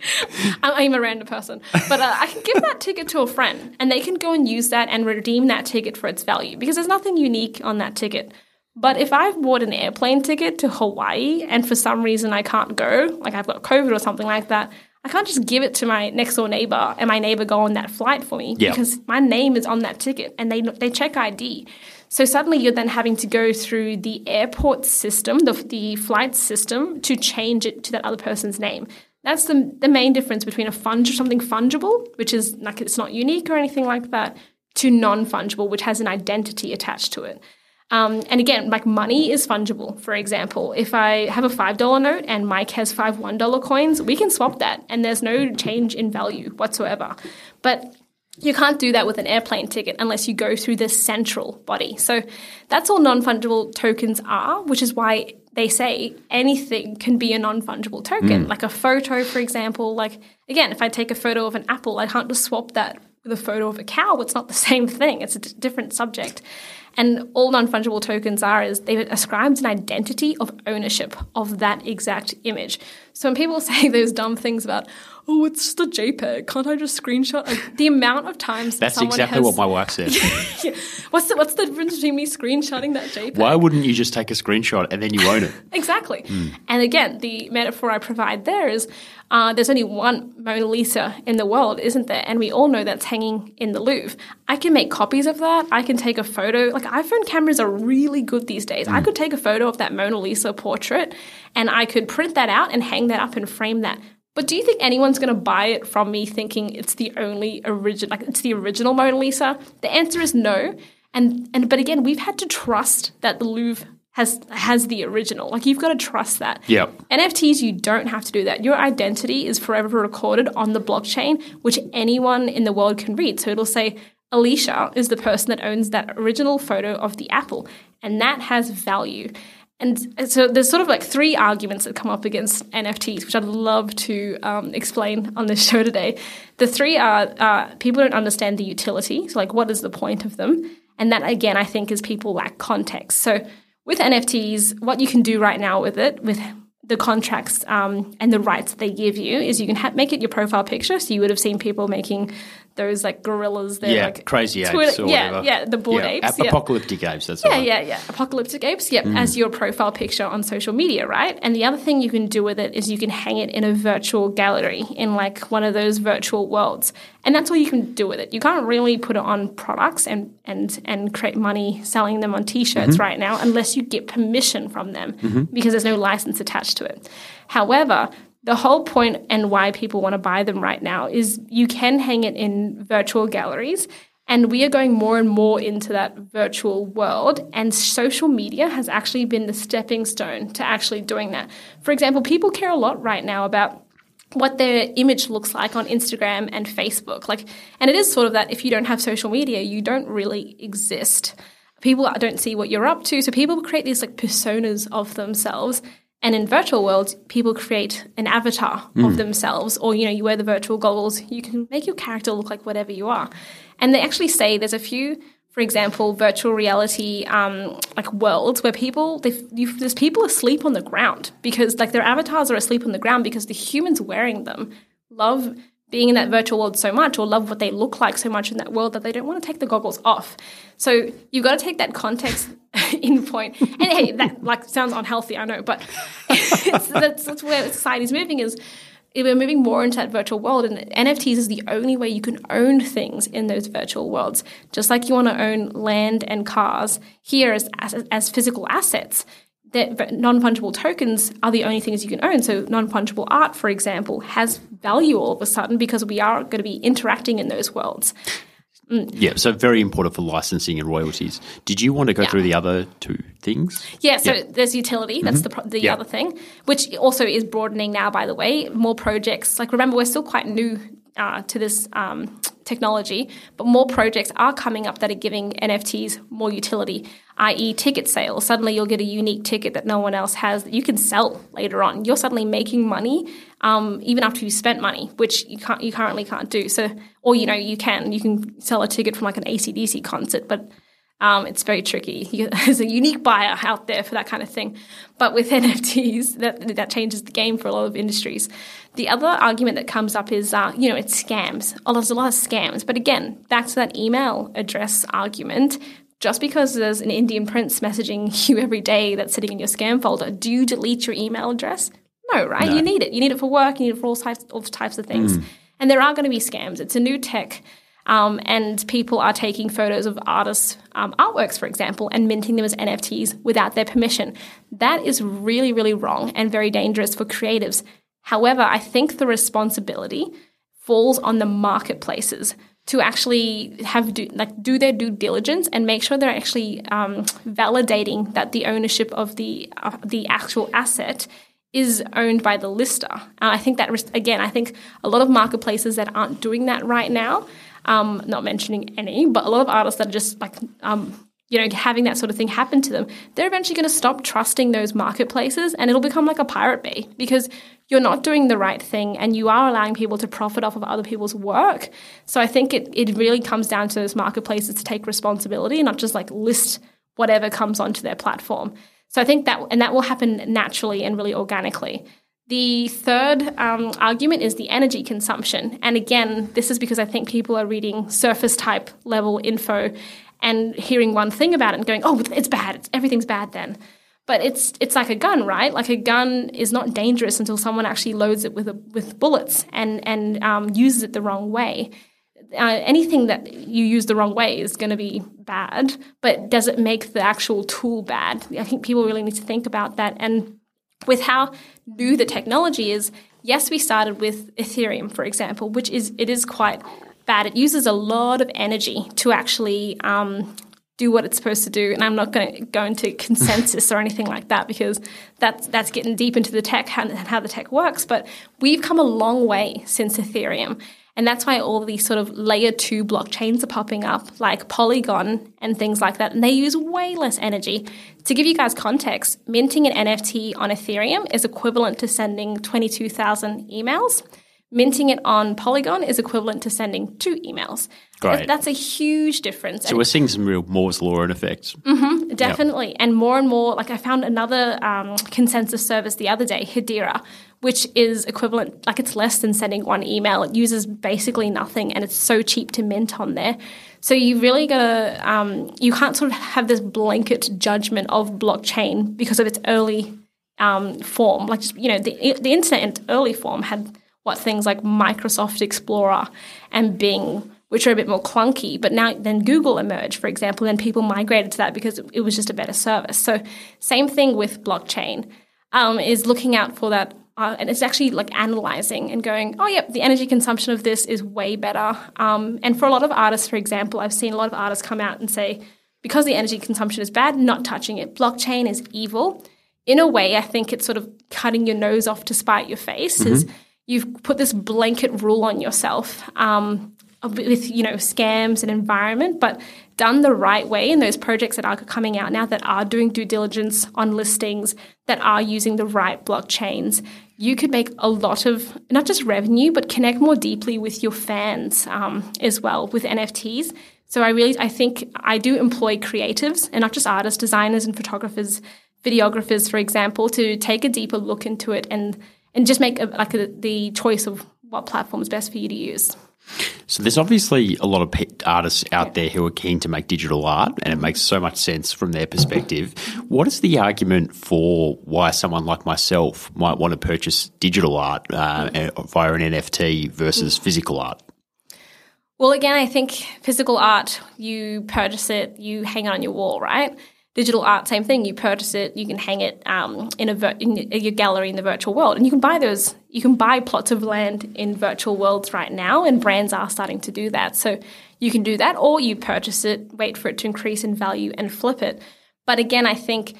I'm a random person, but uh, I can give that ticket to a friend, and they can go and use that and redeem that ticket for its value because there's nothing unique on that ticket. But if I've bought an airplane ticket to Hawaii and for some reason I can't go, like I've got COVID or something like that, I can't just give it to my next door neighbor and my neighbor go on that flight for me yep. because my name is on that ticket and they they check ID. So suddenly you're then having to go through the airport system, the, the flight system, to change it to that other person's name. That's the, the main difference between a fund something fungible, which is like it's not unique or anything like that, to non fungible, which has an identity attached to it. Um, and again, like money is fungible. For example, if I have a $5 note and Mike has five $1 coins, we can swap that and there's no change in value whatsoever. But you can't do that with an airplane ticket unless you go through the central body. So that's all non fungible tokens are, which is why they say anything can be a non fungible token. Mm. Like a photo, for example. Like, again, if I take a photo of an apple, I can't just swap that with a photo of a cow. It's not the same thing, it's a d- different subject. And all non fungible tokens are is they've ascribed an identity of ownership of that exact image. So when people say those dumb things about, oh, it's just a JPEG, can't I just screenshot? Like, the amount of times that that's exactly has, what my wife said. yeah. What's the what's the difference between me screenshotting that JPEG? Why wouldn't you just take a screenshot and then you own it? exactly. Mm. And again, the metaphor I provide there is uh, there's only one Mona Lisa in the world, isn't there? And we all know that's hanging in the Louvre. I can make copies of that. I can take a photo. Like iPhone cameras are really good these days. Mm. I could take a photo of that Mona Lisa portrait and I could print that out and hang that up and frame that. But do you think anyone's going to buy it from me thinking it's the only original, like it's the original Mona Lisa? The answer is no. And and but again, we've had to trust that the Louvre has has the original. Like you've got to trust that. Yeah. NFTs, you don't have to do that. Your identity is forever recorded on the blockchain, which anyone in the world can read. So it'll say Alisha is the person that owns that original photo of the apple, and that has value. And so there's sort of like three arguments that come up against NFTs, which I'd love to um, explain on this show today. The three are uh, people don't understand the utility, so like what is the point of them? And that again, I think, is people lack context. So with NFTs, what you can do right now with it, with the contracts um, and the rights they give you, is you can ha- make it your profile picture. So you would have seen people making those like gorillas. They're yeah, like crazy apes. Twitter, yeah, whatever. yeah, the bored yeah. apes. A- apocalyptic apes. That's yeah, yeah, yeah. Apocalyptic apes. Yep, Mm. as your profile picture on social media, right? And the other thing you can do with it is you can hang it in a virtual gallery in like one of those virtual worlds, and that's all you can do with it. You can't really put it on products and and and create money selling them on T-shirts Mm-hmm. right now unless you get permission from them Mm-hmm. because there's no license attached to it. However, the whole point and why people want to buy them right now is you can hang it in virtual galleries. And we are going more and more into that virtual world. And social media has actually been the stepping stone to actually doing that. For example, people care a lot right now about what their image looks like on Instagram and Facebook. Like, and it is sort of that if you don't have social media, you don't really exist. People don't see what you're up to. So people create these like personas of themselves. And in virtual worlds, people create an avatar of themselves, or you know, you wear the virtual goggles. You can make your character look like whatever you are. And they actually say there's a few, for example, virtual reality um, like worlds where people you, there's people asleep on the ground because like their avatars are asleep on the ground because the humans wearing them love being in that virtual world so much or love what they look like so much in that world that they don't want to take the goggles off. So you've got to take that context in point. And hey, that like sounds unhealthy, I know, but that's, that's where society's moving is we're moving more into that virtual world, and NFTs is the only way you can own things in those virtual worlds. Just like you want to own land and cars here as, as, as physical assets, that non fungible tokens are the only things you can own. So, non fungible art, for example, has value all of a sudden because we are going to be interacting in those worlds. Mm. Yeah, so very important for licensing and royalties. Did you want to go yeah. through the other two things? Yeah, so yeah. there's utility. That's mm-hmm. the the yeah. other thing, which also is broadening now. By the way, more projects. Like remember, we're still quite new uh, to this um, technology, but more projects are coming up that are giving NFTs more utility, i.e., ticket sales. Suddenly, you'll get a unique ticket that no one else has that you can sell later on. You're suddenly making money um, even after you spent money, which you can't you currently can't do. So, or you know, you can you can sell a ticket from like an ACDC concert, but um, it's very tricky. You, there's a unique buyer out there for that kind of thing. But with NFTs, that, that changes the game for a lot of industries. The other argument that comes up is, uh, you know, it's scams. Oh, there's a lot of scams. But again, back to that email address argument. Just because there's an Indian prince messaging you every day that's sitting in your scam folder, do you delete your email address? No, right? No. You need it. You need it for work. You need it for all types, all types of things. Mm. And there are going to be scams. It's a new tech. Um, and people are taking photos of artists' um, artworks, for example, and minting them as NFTs without their permission. That is really, really wrong and very dangerous for creatives. However, I think the responsibility falls on the marketplaces to actually have do, like do their due diligence and make sure they're actually um, validating that the ownership of the uh, the actual asset is owned by the lister. Uh, I think that again, I think a lot of marketplaces that aren't doing that right now um, not mentioning any, but a lot of artists that are just like, um, you know, having that sort of thing happen to them, they're eventually going to stop trusting those marketplaces and it'll become like a pirate bay because you're not doing the right thing and you are allowing people to profit off of other people's work. So I think it, it really comes down to those marketplaces to take responsibility and not just like list whatever comes onto their platform. So I think that, and that will happen naturally and really organically. The third um, argument is the energy consumption. And again, this is because I think people are reading surface type level info and hearing one thing about it and going, oh, it's bad. It's, everything's bad then. But it's it's like a gun, right? Like a gun is not dangerous until someone actually loads it with a, with bullets and and um, uses it the wrong way. Uh, anything that you use the wrong way is going to be bad, but does it make the actual tool bad? I think people really need to think about that. And with how new the technology is, yes, we started with Ethereum, for example, which is it is quite bad. It uses a lot of energy to actually um, do what it's supposed to do. And I'm not going to go into consensus or anything like that because that's that's getting deep into the tech and how the tech works. But we've come a long way since Ethereum. And that's why all these sort of layer two blockchains are popping up, like Polygon and things like that. And they use way less energy. To give you guys context, minting an NFT on Ethereum is equivalent to sending 22,000 emails. Minting it on Polygon is equivalent to sending two emails. Great. That's a huge difference. So and we're seeing some real Moore's law in effect. Mm-hmm, definitely. Yep. And more and more, like I found another um, consensus service the other day, Hedera, which is equivalent, like it's less than sending one email. It uses basically nothing and it's so cheap to mint on there. So you really gotta, um, you can't sort of have this blanket judgment of blockchain because of its early um, form. Like, just, you know, the, the internet in early form had what things like Microsoft Explorer and Bing which are a bit more clunky. But now then Google emerged, for example, and people migrated to that because it was just a better service. So same thing with blockchain um, is looking out for that. Uh, and it's actually like analyzing and going, oh, yep, the energy consumption of this is way better. Um, and for a lot of artists, for example, I've seen a lot of artists come out and say, because the energy consumption is bad, not touching it. Blockchain is evil. In a way, I think it's sort of cutting your nose off to spite your face. Mm-hmm. Is you've put this blanket rule on yourself. Um, with you know scams and environment, but done the right way in those projects that are coming out now that are doing due diligence on listings that are using the right blockchains, you could make a lot of not just revenue but connect more deeply with your fans um, as well with NFTs. So I really I think I do employ creatives and not just artists, designers and photographers, videographers, for example, to take a deeper look into it and and just make a, like a, the choice of what platform is best for you to use. So there's obviously a lot of artists out there who are keen to make digital art, and it makes so much sense from their perspective. What is the argument for why someone like myself might want to purchase digital art uh, via an NFT versus physical art? Well, again, I think physical art, you purchase it, you hang it on your wall, right? Digital art, same thing. You purchase it, you can hang it um, in a in your gallery in the virtual world, and you can buy those. You can buy plots of land in virtual worlds right now, and brands are starting to do that. So you can do that, or you purchase it, wait for it to increase in value, and flip it. But again, I think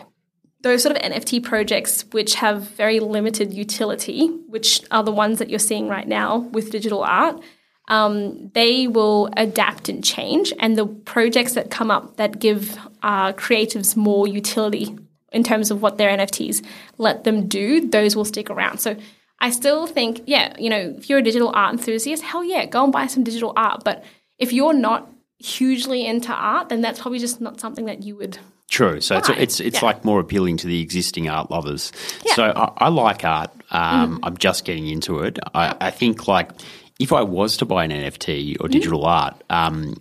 those sort of NFT projects which have very limited utility, which are the ones that you're seeing right now with digital art, um, they will adapt and change. And the projects that come up that give uh, creatives more utility in terms of what their NFTs let them do, those will stick around. So I still think, yeah, you know, if you're a digital art enthusiast, hell yeah, go and buy some digital art. But if you're not hugely into art, then that's probably just not something that you would. True. So it's it's, it's yeah. like more appealing to the existing art lovers. Yeah. So I, I, like art. Um, mm. I'm just getting into it. I, I think like if I was to buy an NFT or digital mm. art, um,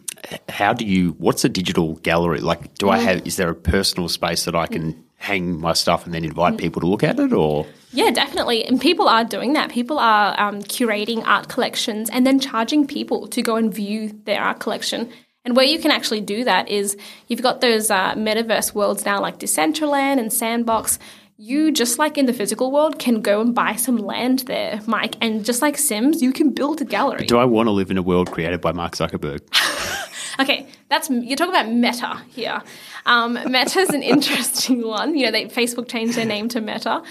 how do you? What's a digital gallery like? Do I have? Is there a personal space that I can hang my stuff and then invite mm. people to look at it, or? Yeah, definitely. And people are doing that. People are um, curating art collections and then charging people to go and view their art collection. And where you can actually do that is you've got those uh, metaverse worlds now like Decentraland and Sandbox you just like in the physical world can go and buy some land there, Mike, and just like Sims, you can build a gallery. Do I want to live in a world created by Mark Zuckerberg? okay, that's you're talking about Meta here. Um, Meta is an interesting one. You know, they, Facebook changed their name to Meta,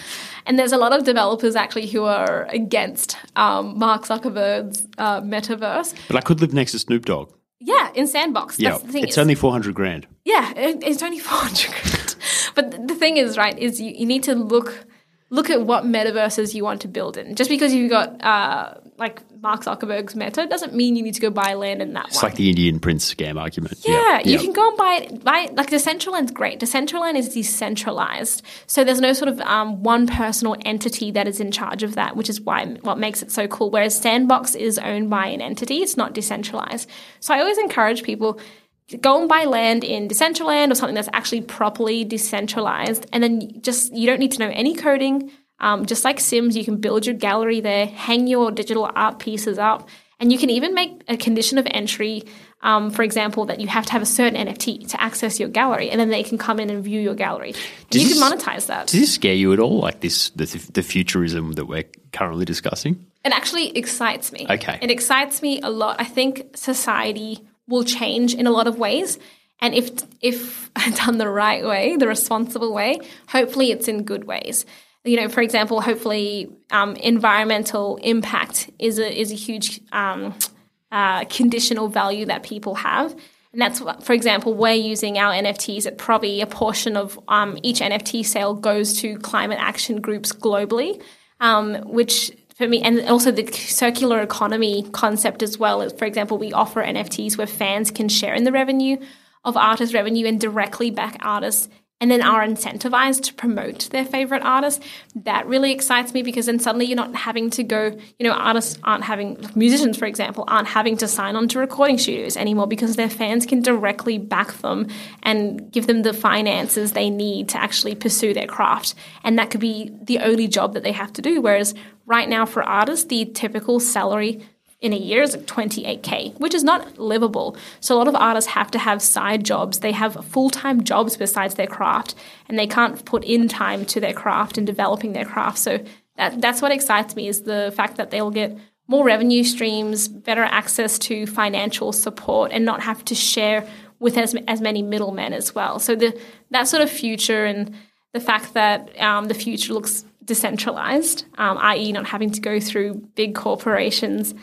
and there's a lot of developers actually who are against um, Mark Zuckerberg's uh, metaverse. But I could live next to Snoop Dogg. Yeah, in Sandbox. Yeah, it's only four hundred grand. Yeah, it's only four hundred grand. But the thing is, right, is you, you need to look look at what metaverses you want to build in. Just because you've got uh, like Mark Zuckerberg's meta doesn't mean you need to go buy land in that it's one. It's like the Indian prince scam argument. Yeah, you can go and buy buy like Decentraland's great. Decentraland is decentralized, so there's no sort of um, one personal entity that is in charge of that, which is why what makes it so cool. Whereas Sandbox is owned by an entity; it's not decentralized. So I always encourage people go and buy land in Decentraland or something that's actually properly decentralized, and then just you don't need to know any coding. Um, just like Sims, you can build your gallery there, hang your digital art pieces up, and you can even make a condition of entry, um, for example, that you have to have a certain NFT to access your gallery, and then they can come in and view your gallery. You this, can monetize that. Does this scare you at all, like this, the, the futurism that we're currently discussing? It actually excites me. Okay. It excites me a lot. I think society will change in a lot of ways. And if if done the right way, the responsible way, hopefully it's in good ways you know, for example, hopefully um, environmental impact is a is a huge um, uh, conditional value that people have. And that's what, for example, we're using our NFTs at probably a portion of um, each NFT sale goes to climate action groups globally, um, which for me, and also the circular economy concept as well. For example, we offer NFTs where fans can share in the revenue of artist revenue and directly back artists and then are incentivized to promote their favorite artists, that really excites me because then suddenly you're not having to go, you know, artists aren't having, musicians, for example, aren't having to sign on to recording studios anymore because their fans can directly back them and give them the finances they need to actually pursue their craft. And that could be the only job that they have to do. Whereas right now for artists, the typical salary in a year is 28k, which is not livable. So a lot of artists have to have side jobs. They have full-time jobs besides their craft, and they can't put in time to their craft and developing their craft. So that, that's what excites me is the fact that they'll get more revenue streams, better access to financial support, and not have to share with as, as many middlemen as well. So the that sort of future and the fact that um, the future looks decentralized, um, i.e., not having to go through big corporations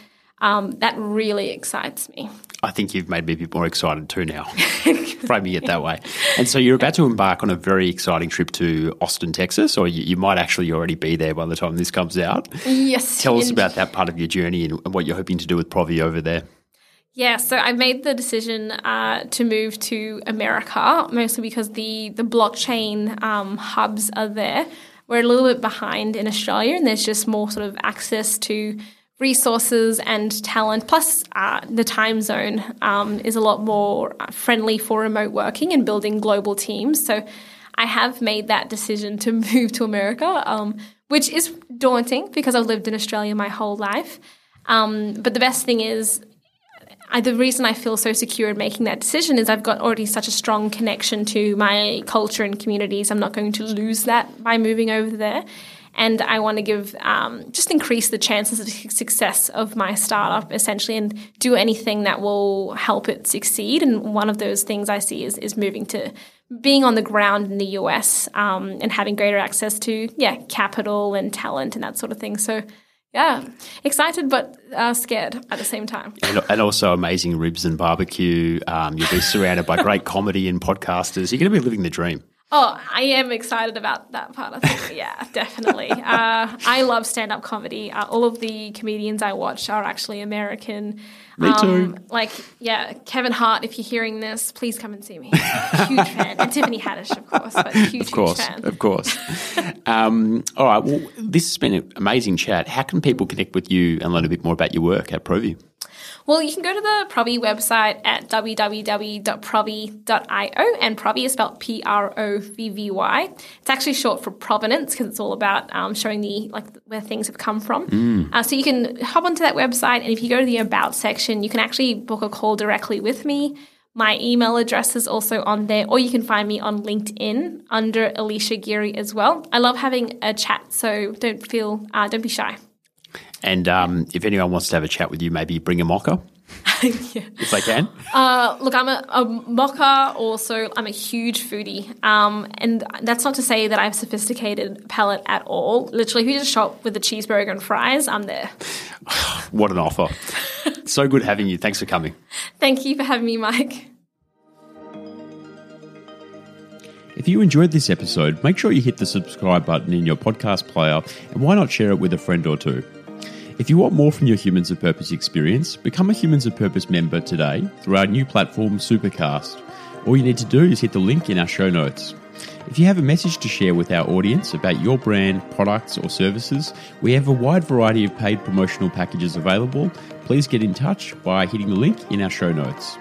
um, that really excites me. I think you've made me a bit more excited too now, framing it that way. And so you're about to embark on a very exciting trip to Austin, Texas, or you, you might actually already be there by the time this comes out. Yes. Tell us about that part of your journey and, what you're hoping to do with Provvy over there. Yeah, so I made the decision uh, to move to America, mostly because the the blockchain um, hubs are there. We're a little bit behind in Australia, and there's just more sort of access to resources and talent. Plus, uh, the time zone um, is a lot more friendly for remote working and building global teams. So, I have made that decision to move to America, um, which is daunting because I've lived in Australia my whole life. Um, but the best thing is, I, the reason I feel so secure in making that decision is I've got already such a strong connection to my culture and communities. I'm not going to lose that by moving over there. And I want to give, um, just increase the chances of success of my startup essentially and do anything that will help it succeed. And one of those things I see is, is moving to being on the ground in the US um, and having greater access to, yeah, capital and talent and that sort of thing. So, yeah, excited but uh, scared at the same time. And, and also amazing ribs and barbecue. Um, you'll be surrounded by great comedy and podcasters. You're going to be living the dream. Oh, I am excited about that part of it. Yeah, definitely. Uh, I love stand up comedy. Uh, all of the comedians I watch are actually American. Me um, too. Like, yeah, Kevin Hart, if you're hearing this, please come and see me. huge fan. And Tiffany Haddish, of course, but huge, of course, huge fan. Of course. um, all right. Well, this has been an amazing chat. How can people connect with you and learn a bit more about your work at Provvy? Well, you can go to the Provvy website at www.provvy.io, and Provvy is spelled P R O V V Y. It's actually short for provenance because it's all about um, showing the like where things have come from. Mm. Uh, so you can hop onto that website, and if you go to the About section, you can actually book a call directly with me. My email address is also on there, or you can find me on LinkedIn under Alisha Geary as well. I love having a chat, so don't feel, uh, don't be shy. And um, if anyone wants to have a chat with you, maybe bring a mocha. yeah. If they can. Uh, look, I'm a, a mocha. Also, I'm a huge foodie, um, and that's not to say that I have a sophisticated palate at all. Literally, if you just shop with a cheeseburger and fries, I'm there. what an offer! so good having you. Thanks for coming. Thank you for having me, Mike. If you enjoyed this episode, make sure you hit the subscribe button in your podcast player, and why not share it with a friend or two? If you want more from your Humans of Purpose experience, become a Humans of Purpose member today through our new platform, Supercast. All you need to do is hit the link in our show notes. If you have a message to share with our audience about your brand, products, or services, we have a wide variety of paid promotional packages available. Please get in touch by hitting the link in our show notes.